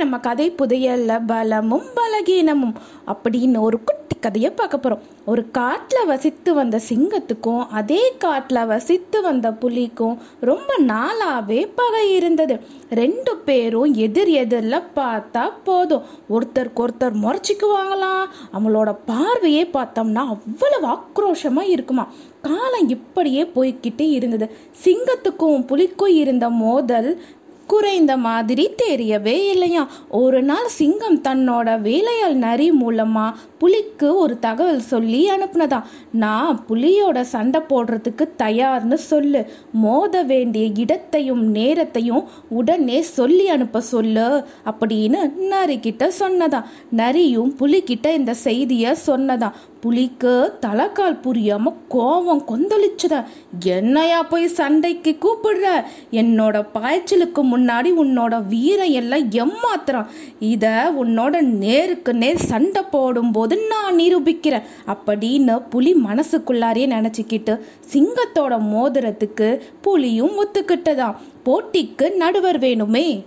நம்ம கதை புதையல்ல பலமும் பலகீனமும் அப்படின்னு ஒரு குட்டி கதையை பார்க்க போகிறோம் ஒரு காட்டில் வசித்து வந்த சிங்கத்துக்கும் அதே காட்டில் வசித்து வந்த புலிக்கும் ரொம்ப நாளாகவே பகை இருந்தது. ரெண்டு பேரும் எதிர் எதிரில் பார்த்தா போதும். ஒருத்தருக்கு ஒருத்தர் முறைச்சிக்குவாங்களாம் அவங்களோட பார்வையே பார்த்தோம்னா அவ்வளவு ஆக்ரோஷமாக இருக்குமா? காலம் இப்படியே போய்கிட்டே இருந்தது. சிங்கத்துக்கும் புலிக்கும் இருந்த மோதல் குறைந்த மாதிரி தெரியவே இல்லையா? ஒரு நாள் சிங்கம் தன்னோட வேலையால் நரி மூலமா புலிக்கு ஒரு தகவல் சொல்லி அனுப்புனதாம் நான் புலியோட சண்டை போடுறதுக்கு தயார்னு சொல்லு. மோத வேண்டிய இடத்தையும் நேரத்தையும் உடனே சொல்லி அனுப்ப சொல்லு அப்படின்னு நரி சொன்னதாம் நரியும் புலிக்கிட்ட இந்த செய்தியை சொன்னதாம் புலிக்கு தலைக்கால் புரியாம கோவம் கொந்தளிச்சத? என்னையா போய் சண்டைக்கு கூப்பிடுற? என்னோட பாய்ச்சலுக்கு முன் முன்னாடி உன்னோட வீரம் எல்லாம் எம்மாத்திரம் இதை உன்னோட நேருக்கு நேர் சண்டை போடும்போது நான் நிரூபிக்கிறேன். அப்படின்னு புலி மனசுக்குள்ளாரே நினச்சிக்கிட்டு சிங்கத்தோட மோதிரத்துக்கு புலியும் ஒத்துக்கிட்டதாம். போட்டிக்கு நடுவர் வேணுமே.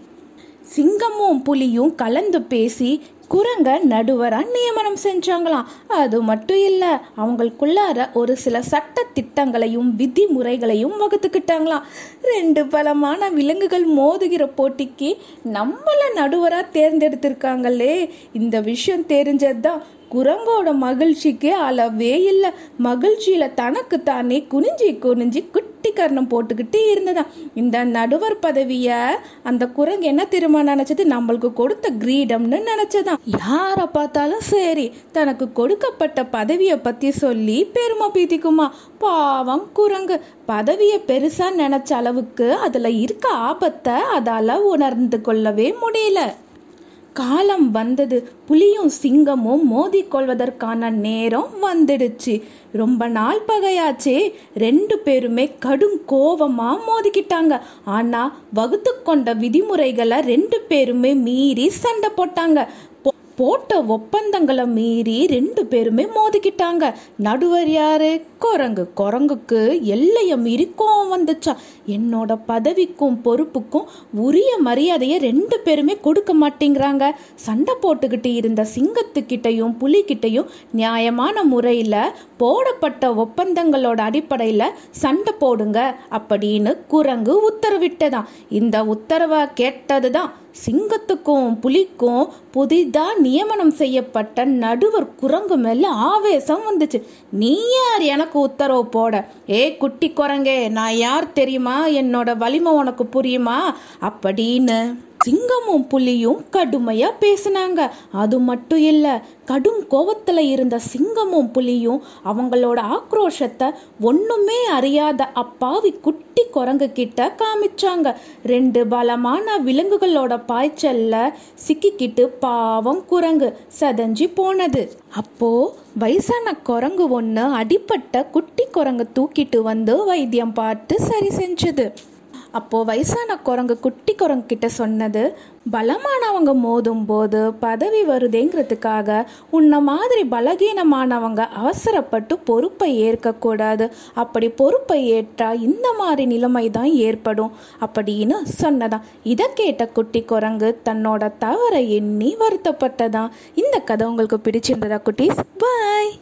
சிங்கமும் புலியும் கலந்து பேசி குரங்க நடுவராக நியமனம் செஞ்சாங்களாம். அது மட்டும் இல்லை அவங்களுக்குள்ளார ஒரு சில சட்ட திட்டங்களையும் விதிமுறைகளையும் வகுத்துக்கிட்டாங்களாம். ரெண்டு பலமான விலங்குகள் மோதுகிற போட்டிக்கு நம்மள நடுவராக தேர்ந்தெடுத்திருக்காங்களே. இந்த விஷயம் தெரிஞ்சதுதான் குரங்கோட மகிழ்ச்சிக்கு அளவே இல்லை. மகிழ்ச்சியில் தனக்கு தானே குனிஞ்சி குனிஞ்சி குட்டி கர்ணம் போட்டுக்கிட்டு இருந்ததாம். இந்த நடுவர் பதவியை அந்த குரங்கு என்ன திரும்ப நினைச்சது? நம்மளுக்கு கொடுத்த கிரீடம்னு நினைச்சதாம். யாரை பார்த்தாலும் சரி தனக்கு கொடுக்கப்பட்ட பதவியை பத்தி சொல்லி பெருமை பீதிக்குமா பாவம் குரங்கு. பதவியை பெருசா நினைச்ச அளவுக்கு அதுல இருக்க ஆபத்தை அதால உணர்ந்து கொள்ளவே முடியல. காலம் வந்தது. புலியும் சிங்கமும் மோதிக்கொள்வதற்கான நேரம் வந்துடுச்சு. ரொம்ப நாள் பகையாச்சே. ரெண்டு பேருமே கடும் கோவமா மோதிக்கிட்டாங்க. ஆனா வகுத்து கொண்ட விதிமுறைகளை ரெண்டு பேருமே மீறி சண்டை போட்டாங்க. போட்ட ஒப்பந்தங்களை மீறி ரெண்டு பேருமே மோதிக்கிட்டாங்க. நடுவர் யாரு? குரங்கு. குரங்குக்கு எல்லையை மீறி கோவம் வந்துச்சா. என்னோட பதவிக்கும் பொறுப்புக்கும் உரிய மரியாதையை ரெண்டு பேருமே கொடுக்க மாட்டேங்கிறாங்க. சண்டை போட்டுக்கிட்டு இருந்த சிங்கத்துக்கிட்டையும் புலிக்கிட்டையும் நியாயமான முறையில் போடப்பட்ட ஒப்பந்தங்களோட அடிப்படையில் சண்டை போடுங்க அப்படின்னு குரங்கு உத்தரவிட்டதான் இந்த உத்தரவை கேட்டது தான் சிங்கத்துக்கும் புலிக்கும் புதிதா நியமனம் செய்யப்பட்ட நடுவர் குரங்கு மேல ஆவேசம் வந்துச்சு. நீ யார்? எனக்கு உத்தரவு போட. ஏ குட்டி குரங்கே நான் யார் தெரியுமா? என்னோட வலிமை உனக்கு புரியுமா? அப்படின்னு சிங்கமும் புலியும் கடுமையா பேசினாங்க. அது மட்டும் இல்ல கடும் கோவத்துல இருந்த சிங்கமும் புலியும் அவங்களோட ஆக்ரோஷத்தை ஒண்ணுமே அறியாத அப்பாவி குட்டி குரங்கு கிட்ட காமிச்சாங்க. ரெண்டு பலமான விலங்குகளோட பாய்ச்சல்ல சிக்கிக்கிட்டு பாவம் குரங்கு சதஞ்சி போனது. அப்போ வயசான குரங்கு ஒன்று அடிப்பட்ட குட்டி குரங்கு தூக்கிட்டு வந்து வைத்தியம் பார்த்து சரி செஞ்சது. அப்போது வயசான குரங்கு குட்டி குரங்கு கிட்ட சொன்னது பலமானவங்க மோதும் போது பதவி வருதேங்கிறதுக்காக உன்ன மாதிரி பலகீனமானவங்க அவசரப்பட்டு பொறுப்பை ஏற்கக்கூடாது. அப்படி பொறுப்பை ஏற்றா இந்த மாதிரி நிலைமை தான் ஏற்படும் அப்படின்னு சொன்னதான். இதை கேட்ட குட்டி குரங்கு தன்னோட தவறை எண்ணி வருத்தப்பட்டதான். இந்த கதை உங்களுக்கு பிடிச்சிருந்ததா குட்டீஸ்? பாய்